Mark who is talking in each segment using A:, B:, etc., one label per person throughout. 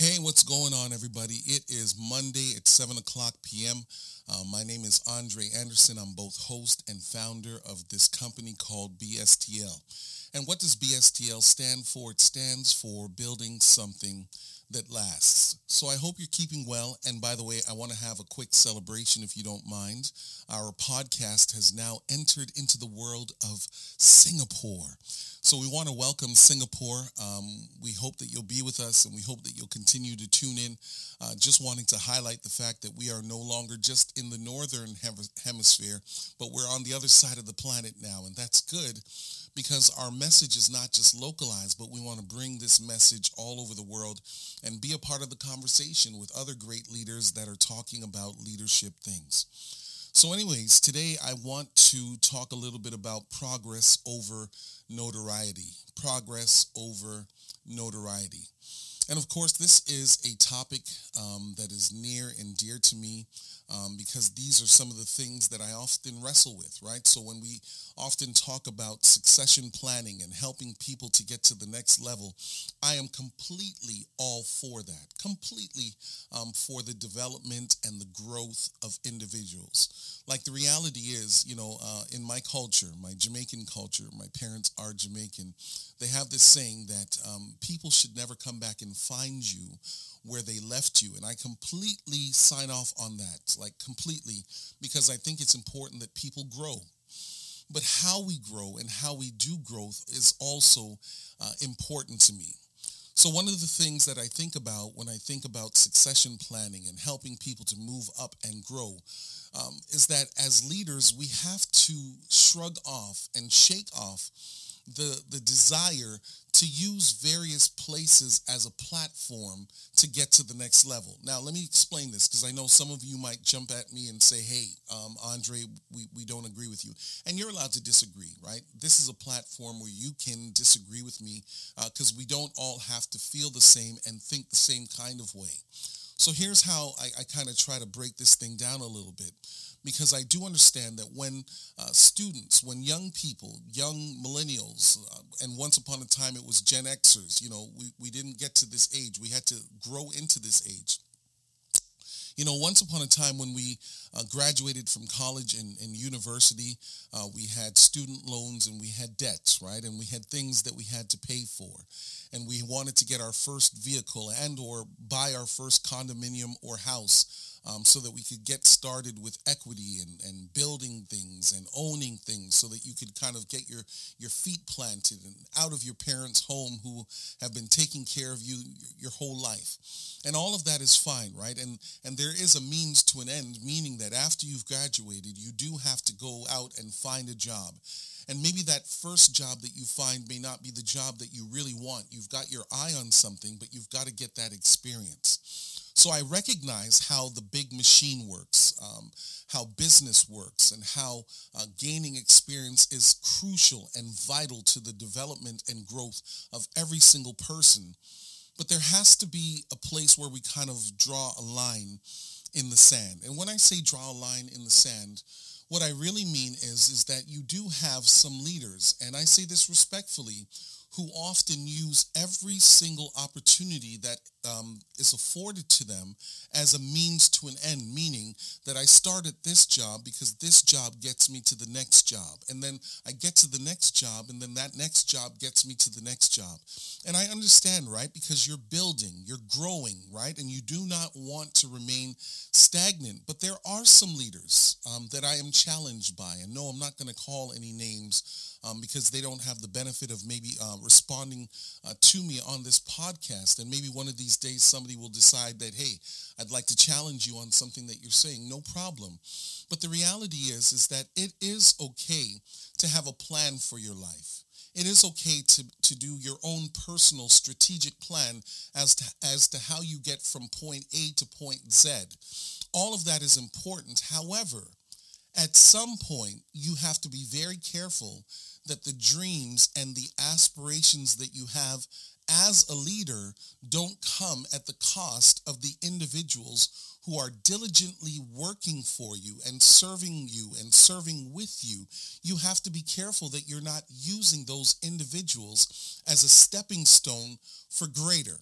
A: Hey, what's going on, everybody? It is Monday at 7 o'clock p.m. Uh, my name is Andre Anderson. I'm both host and founder of this company called BSTL. And what does BSTL stand for? It stands for Building Something that Lasts. So I hope you're keeping well. And by the way, I want to have a quick celebration if you don't mind. Our podcast has now entered into the world of Singapore. So we want to welcome Singapore. Um, we hope that you'll be with us and we hope that you'll continue to tune in. Uh, just wanting to highlight the fact that we are no longer just in the northern hem- hemisphere, but we're on the other side of the planet now. And that's good because our message is not just localized, but we want to bring this message all over the world and be a part of the conversation with other great leaders that are talking about leadership things. So anyways, today I want to talk a little bit about progress over notoriety. Progress over notoriety. And of course, this is a topic um, that is near and dear to me um, because these are some of the things that I often wrestle with, right? So when we often talk about succession planning and helping people to get to the next level, I am completely all for that, completely um, for the development and the growth of individuals. Like the reality is, you know, uh, in my culture, my Jamaican culture, my parents are Jamaican, they have this saying that um, people should never come back and find you where they left you. And I completely sign off on that, like completely, because I think it's important that people grow. But how we grow and how we do growth is also uh, important to me. So one of the things that I think about when I think about succession planning and helping people to move up and grow um, is that as leaders, we have to shrug off and shake off the, the desire to use various places as a platform to get to the next level. Now, let me explain this because I know some of you might jump at me and say, hey, um, Andre, we, we don't agree with you. And you're allowed to disagree, right? This is a platform where you can disagree with me because uh, we don't all have to feel the same and think the same kind of way. So here's how I, I kind of try to break this thing down a little bit because I do understand that when uh, students, when young people, young millennials, uh, and once upon a time it was Gen Xers, you know, we, we didn't get to this age. We had to grow into this age. You know, once upon a time when we uh, graduated from college and, and university, uh, we had student loans and we had debts, right? And we had things that we had to pay for. And we wanted to get our first vehicle and or buy our first condominium or house um, so that we could get started with equity and, and building things and owning things so that you could kind of get your, your feet planted and out of your parents' home who have been taking care of you your whole life. And all of that is fine, right? And, and there is a means to an end, meaning that after you've graduated, you do have to go out and find a job. And maybe that first job that you find may not be the job that you really want. You've got your eye on something, but you've got to get that experience. So I recognize how the big machine works, um, how business works, and how uh, gaining experience is crucial and vital to the development and growth of every single person. But there has to be a place where we kind of draw a line in the sand. And when I say draw a line in the sand, what I really mean is, is that you do have some leaders, and I say this respectfully, who often use every single opportunity that um, is afforded to them as a means to an end, meaning that I start at this job because this job gets me to the next job. And then I get to the next job and then that next job gets me to the next job. And I understand, right? Because you're building, you're growing, right? And you do not want to remain stagnant. But there are some leaders um, that I am challenged by. And no, I'm not going to call any names um, because they don't have the benefit of maybe uh, responding uh, to me on this podcast. And maybe one of these days somebody will decide that, hey, I'd like to challenge you on something that you're saying. No problem. But the reality is, is that it is okay to have a plan for your life. It is okay to, to do your own personal strategic plan as to, as to how you get from point A to point Z. All of that is important. However, at some point, you have to be very careful that the dreams and the aspirations that you have as a leader don't come at the cost of the individuals who are diligently working for you and serving you and serving with you, you have to be careful that you're not using those individuals as a stepping stone for greater.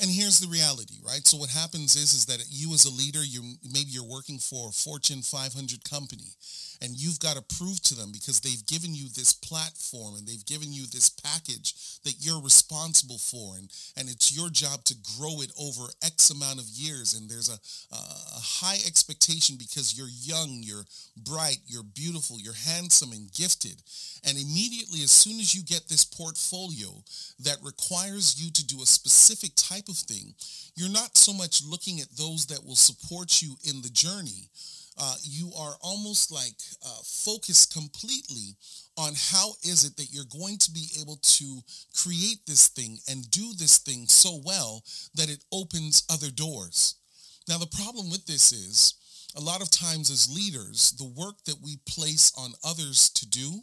A: And here's the reality, right? So what happens is is that you as a leader, you maybe you're working for a Fortune 500 company and you've got to prove to them because they've given you this platform and they've given you this package that you're responsible for. And, and it's your job to grow it over X amount of years. And there's a, a high expectation because you're young, you're bright, you're beautiful, you're handsome and gifted. And immediately as soon as you get this portfolio that requires you to do a specific type of thing, you're not so much looking at those that will support you in the journey uh, you are almost like uh, focused completely on how is it that you're going to be able to create this thing and do this thing so well that it opens other doors. Now, the problem with this is a lot of times as leaders, the work that we place on others to do,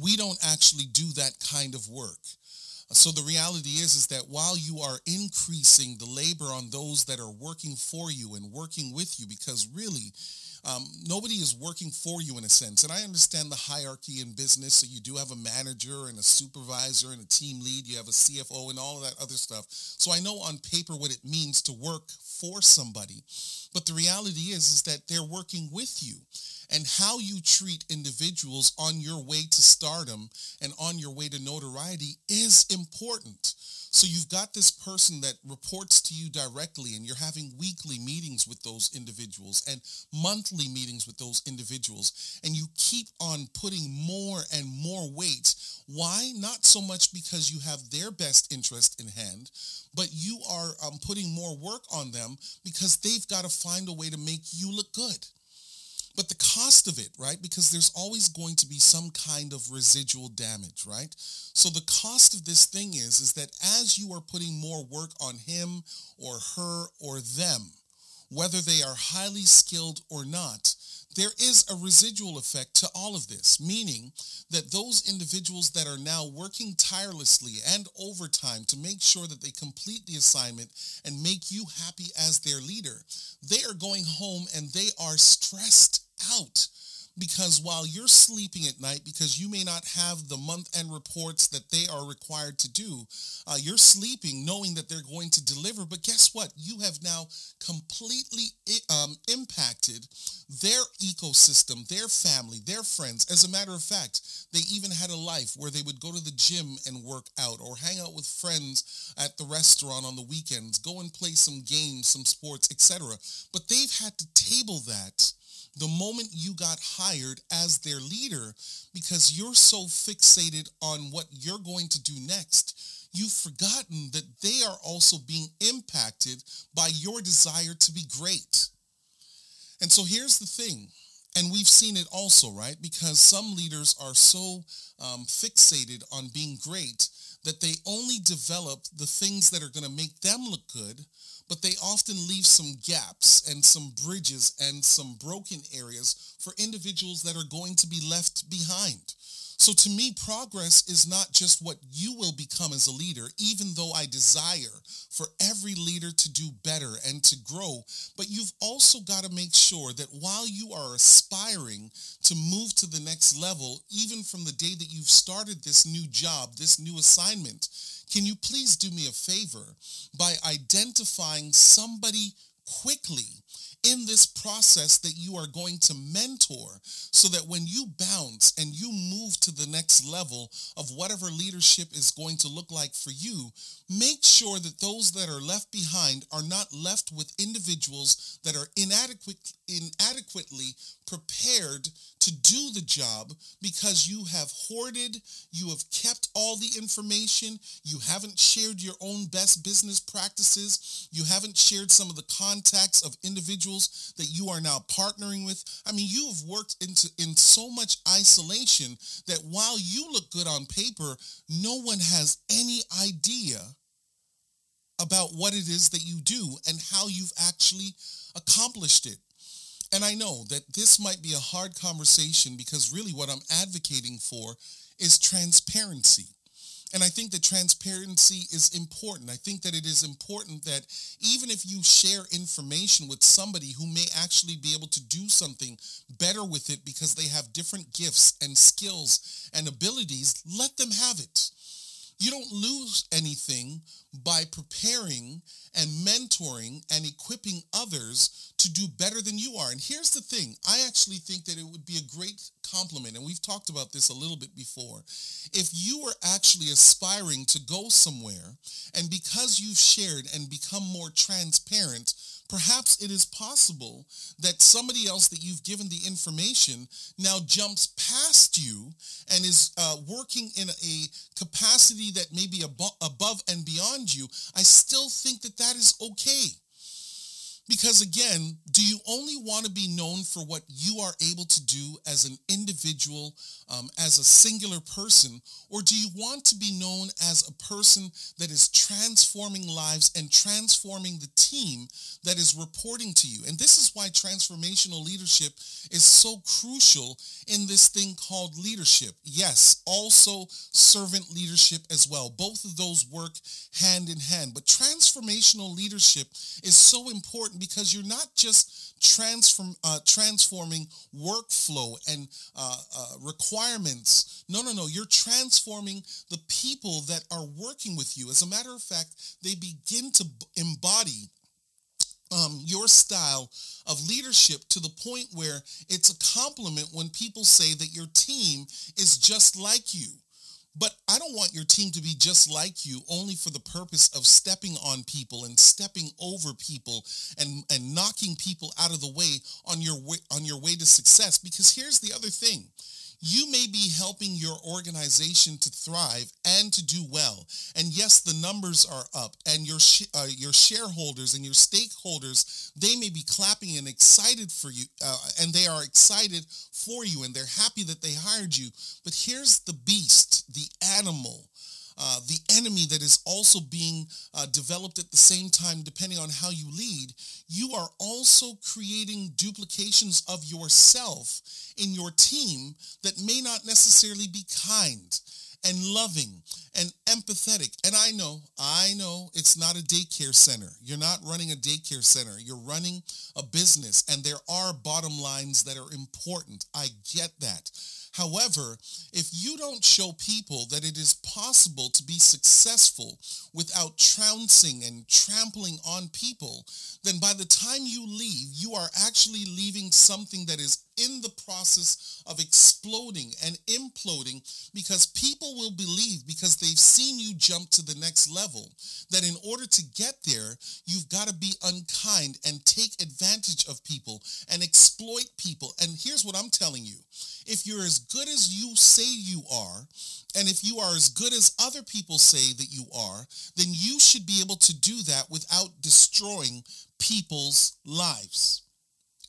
A: we don't actually do that kind of work. So the reality is, is that while you are increasing the labor on those that are working for you and working with you, because really um, nobody is working for you in a sense. And I understand the hierarchy in business. So you do have a manager and a supervisor and a team lead. You have a CFO and all of that other stuff. So I know on paper what it means to work for somebody. But the reality is, is that they're working with you and how you treat individuals on your way to stardom and on your way to notoriety is important. So you've got this person that reports to you directly and you're having weekly meetings with those individuals and monthly meetings with those individuals. And you keep on putting more and more weight. Why? Not so much because you have their best interest in hand, but you are um, putting more work on them because they've got to find a way to make you look good but the cost of it, right? Because there's always going to be some kind of residual damage, right? So the cost of this thing is, is that as you are putting more work on him or her or them, whether they are highly skilled or not, there is a residual effect to all of this, meaning that those individuals that are now working tirelessly and overtime to make sure that they complete the assignment and make you happy as their leader, they are going home and they are stressed out. Because while you're sleeping at night because you may not have the month end reports that they are required to do uh, you're sleeping knowing that they're going to deliver. But guess what? You have now completely um, impacted their ecosystem their family their friends. As a matter of fact they even had a life where they would go to the gym and work out or hang out with friends at the restaurant on the weekends go and play some games some sports etc but they've had to table that the moment you got hired as their leader because you're so fixated on what you're going to do next, you've forgotten that they are also being impacted by your desire to be great. And so here's the thing, and we've seen it also, right? Because some leaders are so um, fixated on being great that they only develop the things that are going to make them look good but they often leave some gaps and some bridges and some broken areas for individuals that are going to be left behind. So to me, progress is not just what you will become as a leader, even though I desire for every leader to do better and to grow, but you've also got to make sure that while you are aspiring to move to the next level, even from the day that you've started this new job, this new assignment, can you please do me a favor? By identifying somebody quickly in this process that you are going to mentor so that when you bounce and you move to the next level of whatever leadership is going to look like for you, make sure that those that are left behind are not left with individuals that are inadequate, inadequately prepared to do the job because you have hoarded, you have kept all the information, you haven't shared your own best business practices, you haven't shared some of the contacts of individuals that you are now partnering with. I mean, you have worked into in so much isolation that while you look good on paper, no one has any idea about what it is that you do and how you've actually accomplished it. And I know that this might be a hard conversation because really what I'm advocating for is transparency. And I think that transparency is important. I think that it is important that even if you share information with somebody who may actually be able to do something better with it because they have different gifts and skills and abilities, let them have it. You don't lose anything by preparing and mentoring and equipping others to do better than you are. And here's the thing I actually think that it would be a great compliment, and we've talked about this a little bit before. If you were actually aspiring to go somewhere, and because you've shared and become more transparent, perhaps it is possible that somebody else that you've given the information now jumps past you and is uh, working in a capacity that may be abo- above and beyond you, I still think that that is okay. Because again, do you only want to be known for what you are able to do as an individual, um, as a singular person, or do you want to be known as a person that is transforming lives and transforming the team that is reporting to you? And this is why transformational leadership is so crucial in this thing called leadership. Yes, also servant leadership as well. Both of those work hand in hand. But transformational leadership is so important because you're not just transform, uh, transforming workflow and uh, uh, requirements. No, no, no. You're transforming the people that are working with you. As a matter of fact, they begin to embody um, your style of leadership to the point where it's a compliment when people say that your team is just like you. But I don't want your team to be just like you only for the purpose of stepping on people and stepping over people and, and knocking people out of the way on your way on your way to success. Because here's the other thing you may be helping your organization to thrive and to do well. And yes, the numbers are up and your sh- uh, your shareholders and your stakeholders, they may be clapping and excited for you uh, and they are excited for you and they're happy that they hired you. But here's the beast, the animal uh, the enemy that is also being uh, developed at the same time, depending on how you lead, you are also creating duplications of yourself in your team that may not necessarily be kind and loving and empathetic. And I know, I know it's not a daycare center. You're not running a daycare center. You're running a business and there are bottom lines that are important. I get that. However, if you don't show people that it is possible to be successful without trouncing and trampling on people, then by the time you leave, you are actually leaving something that is in the process of exploding and imploding because people will believe because they've seen you jump to the next level that in order to get there, you've got to be unkind and take advantage of people and exploit people. And here's what I'm telling you. If you're as good as you say you are, and if you are as good as other people say that you are, then you should be able to do that without destroying people's lives.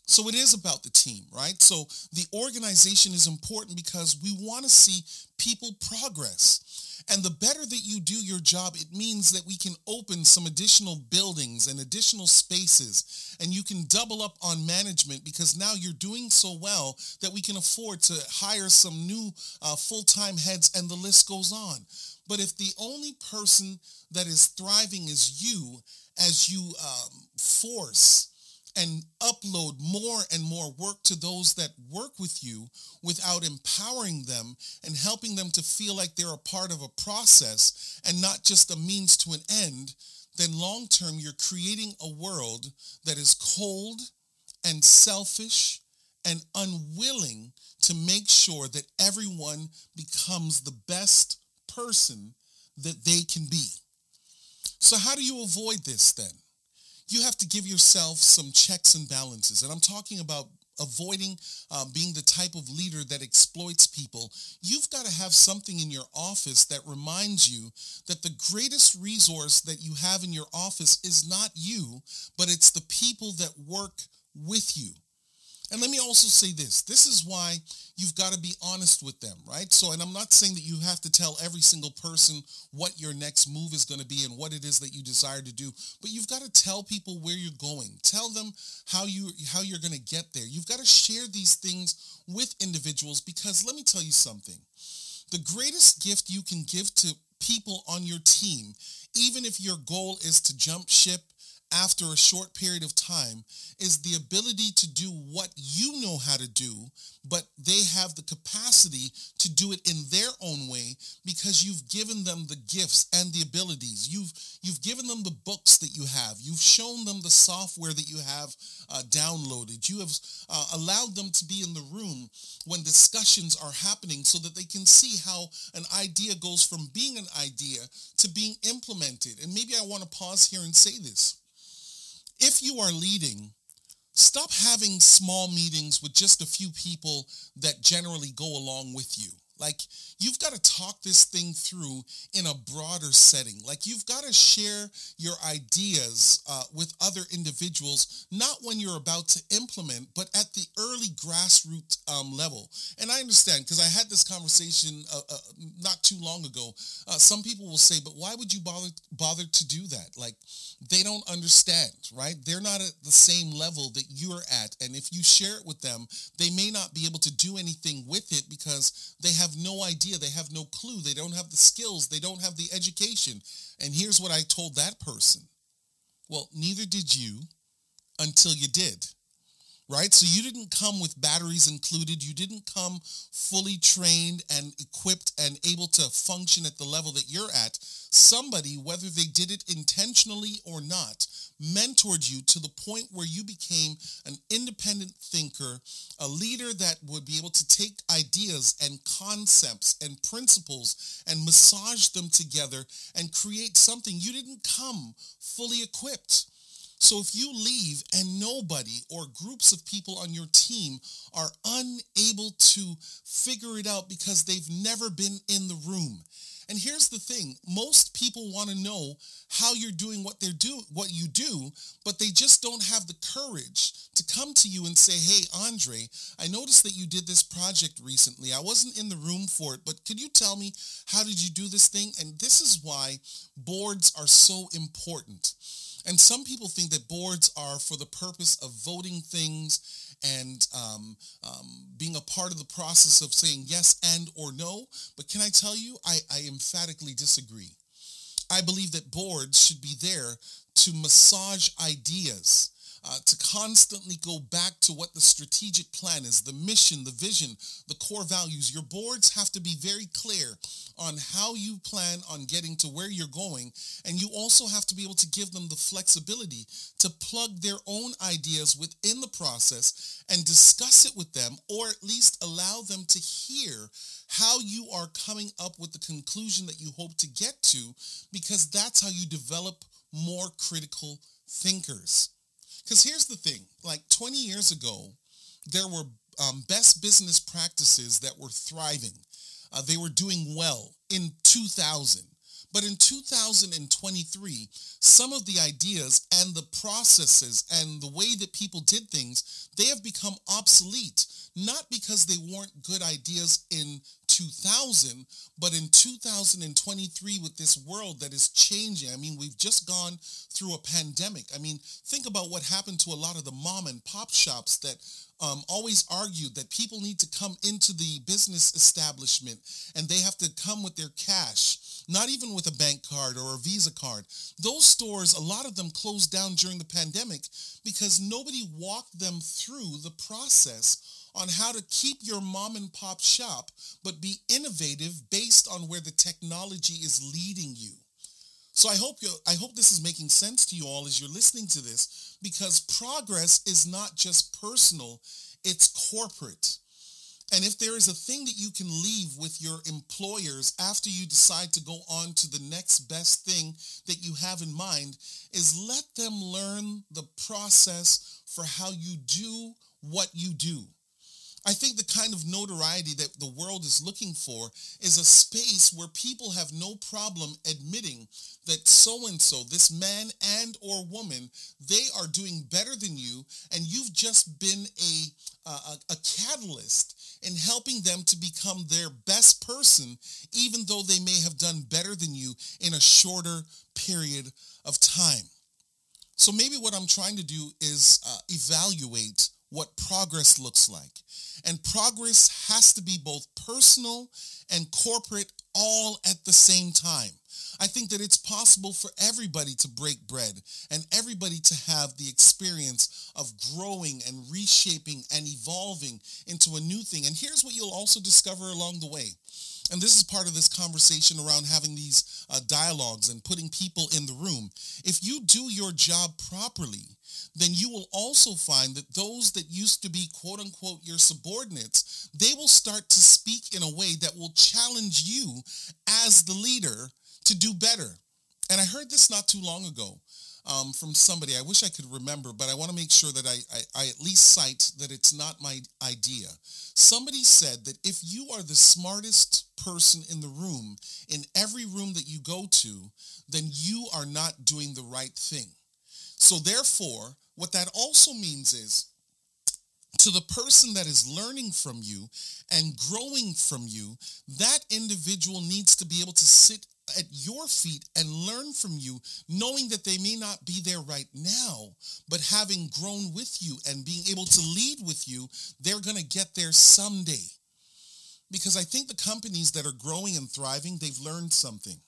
A: So it is about the team, right? So the organization is important because we want to see people progress. And the better that you do your job, it means that we can open some additional buildings and additional spaces and you can double up on management because now you're doing so well that we can afford to hire some new uh, full-time heads and the list goes on. But if the only person that is thriving is you as you um, force and upload more and more work to those that work with you without empowering them and helping them to feel like they're a part of a process and not just a means to an end, then long term you're creating a world that is cold and selfish and unwilling to make sure that everyone becomes the best person that they can be. So how do you avoid this then? You have to give yourself some checks and balances. And I'm talking about avoiding uh, being the type of leader that exploits people. You've got to have something in your office that reminds you that the greatest resource that you have in your office is not you, but it's the people that work with you. And let me also say this. This is why you've got to be honest with them, right? So, and I'm not saying that you have to tell every single person what your next move is going to be and what it is that you desire to do, but you've got to tell people where you're going. Tell them how you how you're going to get there. You've got to share these things with individuals because let me tell you something. The greatest gift you can give to people on your team, even if your goal is to jump ship after a short period of time is the ability to do what you know how to do, but they have the capacity to do it in their own way because you've given them the gifts and the abilities. You've you've given them the books that you have. You've shown them the software that you have uh, downloaded. You have uh, allowed them to be in the room when discussions are happening so that they can see how an idea goes from being an idea to being implemented. And maybe I want to pause here and say this if you are leading, stop having small meetings with just a few people that generally go along with you. Like you've got to talk this thing through in a broader setting. Like you've got to share your ideas uh, with other individuals, not when you're about to implement, but at the early grassroots um, level. And I understand because I had this conversation uh, uh, not too long ago. Uh, some people will say, "But why would you bother bother to do that?" Like they don't understand, right? They're not at the same level that you're at, and if you share it with them, they may not be able to do anything with it because they have no idea, they have no clue, they don't have the skills, they don't have the education. And here's what I told that person. Well, neither did you until you did right? So you didn't come with batteries included. You didn't come fully trained and equipped and able to function at the level that you're at. Somebody, whether they did it intentionally or not, mentored you to the point where you became an independent thinker, a leader that would be able to take ideas and concepts and principles and massage them together and create something. You didn't come fully equipped. So if you leave and nobody or groups of people on your team are unable to figure it out because they've never been in the room. And here's the thing, most people want to know how you're doing what they're do what you do, but they just don't have the courage to come to you and say, "Hey, Andre, I noticed that you did this project recently. I wasn't in the room for it, but could you tell me how did you do this thing?" And this is why boards are so important and some people think that boards are for the purpose of voting things and um, um, being a part of the process of saying yes and or no. But can I tell you, I, I emphatically disagree. I believe that boards should be there to massage ideas uh, to constantly go back to what the strategic plan is, the mission, the vision, the core values. Your boards have to be very clear on how you plan on getting to where you're going. And you also have to be able to give them the flexibility to plug their own ideas within the process and discuss it with them, or at least allow them to hear how you are coming up with the conclusion that you hope to get to, because that's how you develop more critical thinkers. Because here's the thing like 20 years ago, there were um, best business practices that were thriving. Uh, they were doing well in 2000. But in 2023, some of the ideas and the processes and the way that people did things, they have become obsolete, not because they weren't good ideas in 2000, but in 2023 with this world that is changing. I mean, we've just gone through a pandemic. I mean, think about what happened to a lot of the mom and pop shops that um, always argued that people need to come into the business establishment and they have to come with their cash not even with a bank card or a Visa card. Those stores, a lot of them closed down during the pandemic because nobody walked them through the process on how to keep your mom and pop shop, but be innovative based on where the technology is leading you. So I hope you I hope this is making sense to you all as you're listening to this because progress is not just personal, it's corporate. And if there is a thing that you can leave with your employers after you decide to go on to the next best thing that you have in mind is let them learn the process for how you do what you do. I think the kind of notoriety that the world is looking for is a space where people have no problem admitting that so and so, this man and or woman, they are doing better than you, and you've just been a, a, a catalyst in helping them to become their best person, even though they may have done better than you in a shorter period of time. So maybe what I'm trying to do is uh, evaluate what progress looks like. And progress has to be both personal and corporate all at the same time. I think that it's possible for everybody to break bread and everybody to have the experience of growing and reshaping and evolving into a new thing. And here's what you'll also discover along the way. And this is part of this conversation around having these uh, dialogues and putting people in the room. If you do your job properly, then you will also find that those that used to be quote unquote your subordinates, they will start to speak in a way that will challenge you as the leader to do better. And I heard this not too long ago um, from somebody. I wish I could remember, but I want to make sure that I, I, I at least cite that it's not my idea. Somebody said that if you are the smartest person in the room, in every room that you go to, then you are not doing the right thing. So therefore, what that also means is to the person that is learning from you and growing from you, that individual needs to be able to sit at your feet and learn from you, knowing that they may not be there right now, but having grown with you and being able to lead with you, they're going to get there someday. Because I think the companies that are growing and thriving, they've learned something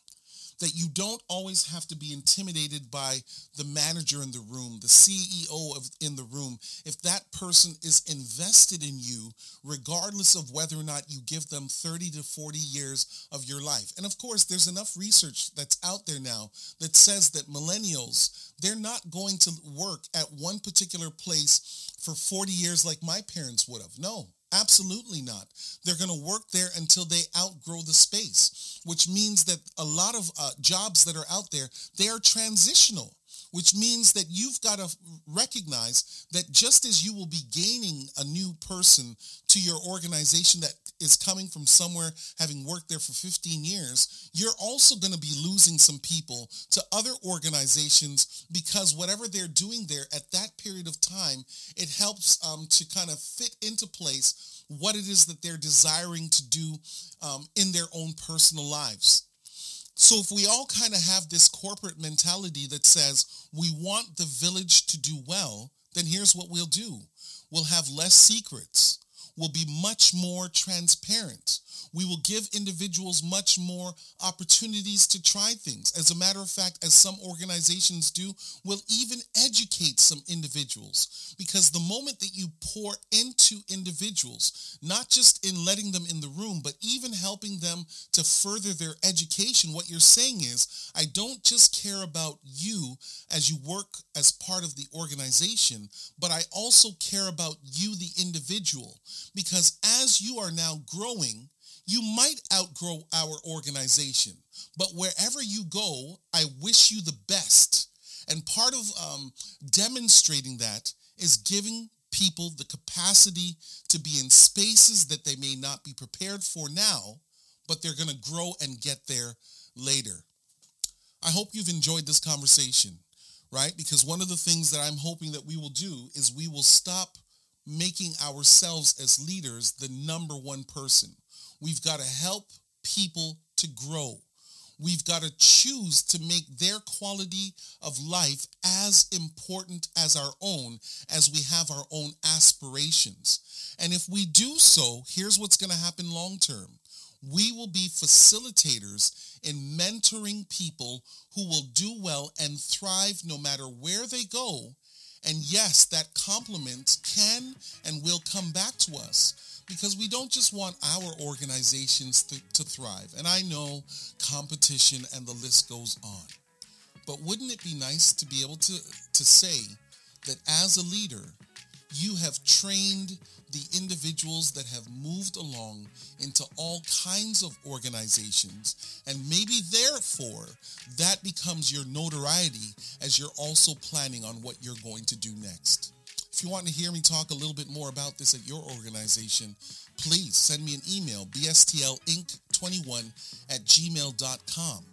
A: that you don't always have to be intimidated by the manager in the room, the CEO of, in the room. If that person is invested in you, regardless of whether or not you give them 30 to 40 years of your life. And of course, there's enough research that's out there now that says that millennials, they're not going to work at one particular place for 40 years like my parents would have. No, Absolutely not. They're going to work there until they outgrow the space, which means that a lot of uh, jobs that are out there, they are transitional, which means that you've got to recognize that just as you will be gaining a new person to your organization that is coming from somewhere having worked there for 15 years, you're also going to be losing some people to other organizations because whatever they're doing there at that period of time, it helps um, to kind of fit into place what it is that they're desiring to do um, in their own personal lives. So if we all kind of have this corporate mentality that says we want the village to do well, then here's what we'll do. We'll have less secrets will be much more transparent. We will give individuals much more opportunities to try things. As a matter of fact, as some organizations do, will even educate some individuals. Because the moment that you pour into individuals, not just in letting them in the room, but even helping them to further their education, what you're saying is, I don't just care about you as you work as part of the organization, but I also care about you, the individual. Because as you are now growing, you might outgrow our organization, but wherever you go, I wish you the best. And part of um, demonstrating that is giving people the capacity to be in spaces that they may not be prepared for now, but they're going to grow and get there later. I hope you've enjoyed this conversation, right? Because one of the things that I'm hoping that we will do is we will stop making ourselves as leaders the number one person. We've got to help people to grow. We've got to choose to make their quality of life as important as our own as we have our own aspirations. And if we do so, here's what's going to happen long term. We will be facilitators in mentoring people who will do well and thrive no matter where they go. And yes, that compliment can and will come back to us because we don't just want our organizations to, thrive. And I know competition and the list goes on. But wouldn't it be nice to be able to, to say that as a leader, you have trained the individuals that have moved along into all kinds of organizations. And maybe therefore that becomes your notoriety as you're also planning on what you're going to do next. If you want to hear me talk a little bit more about this at your organization, please send me an email, bstlinc21 at gmail.com.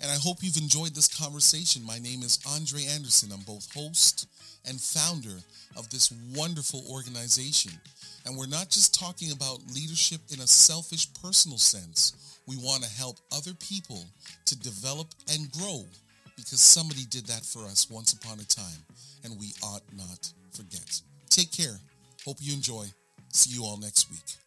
A: And I hope you've enjoyed this conversation. My name is Andre Anderson. I'm both host and founder of this wonderful organization. And we're not just talking about leadership in a selfish personal sense. We want to help other people to develop and grow because somebody did that for us once upon a time and we ought not forget. Take care. Hope you enjoy. See you all next week.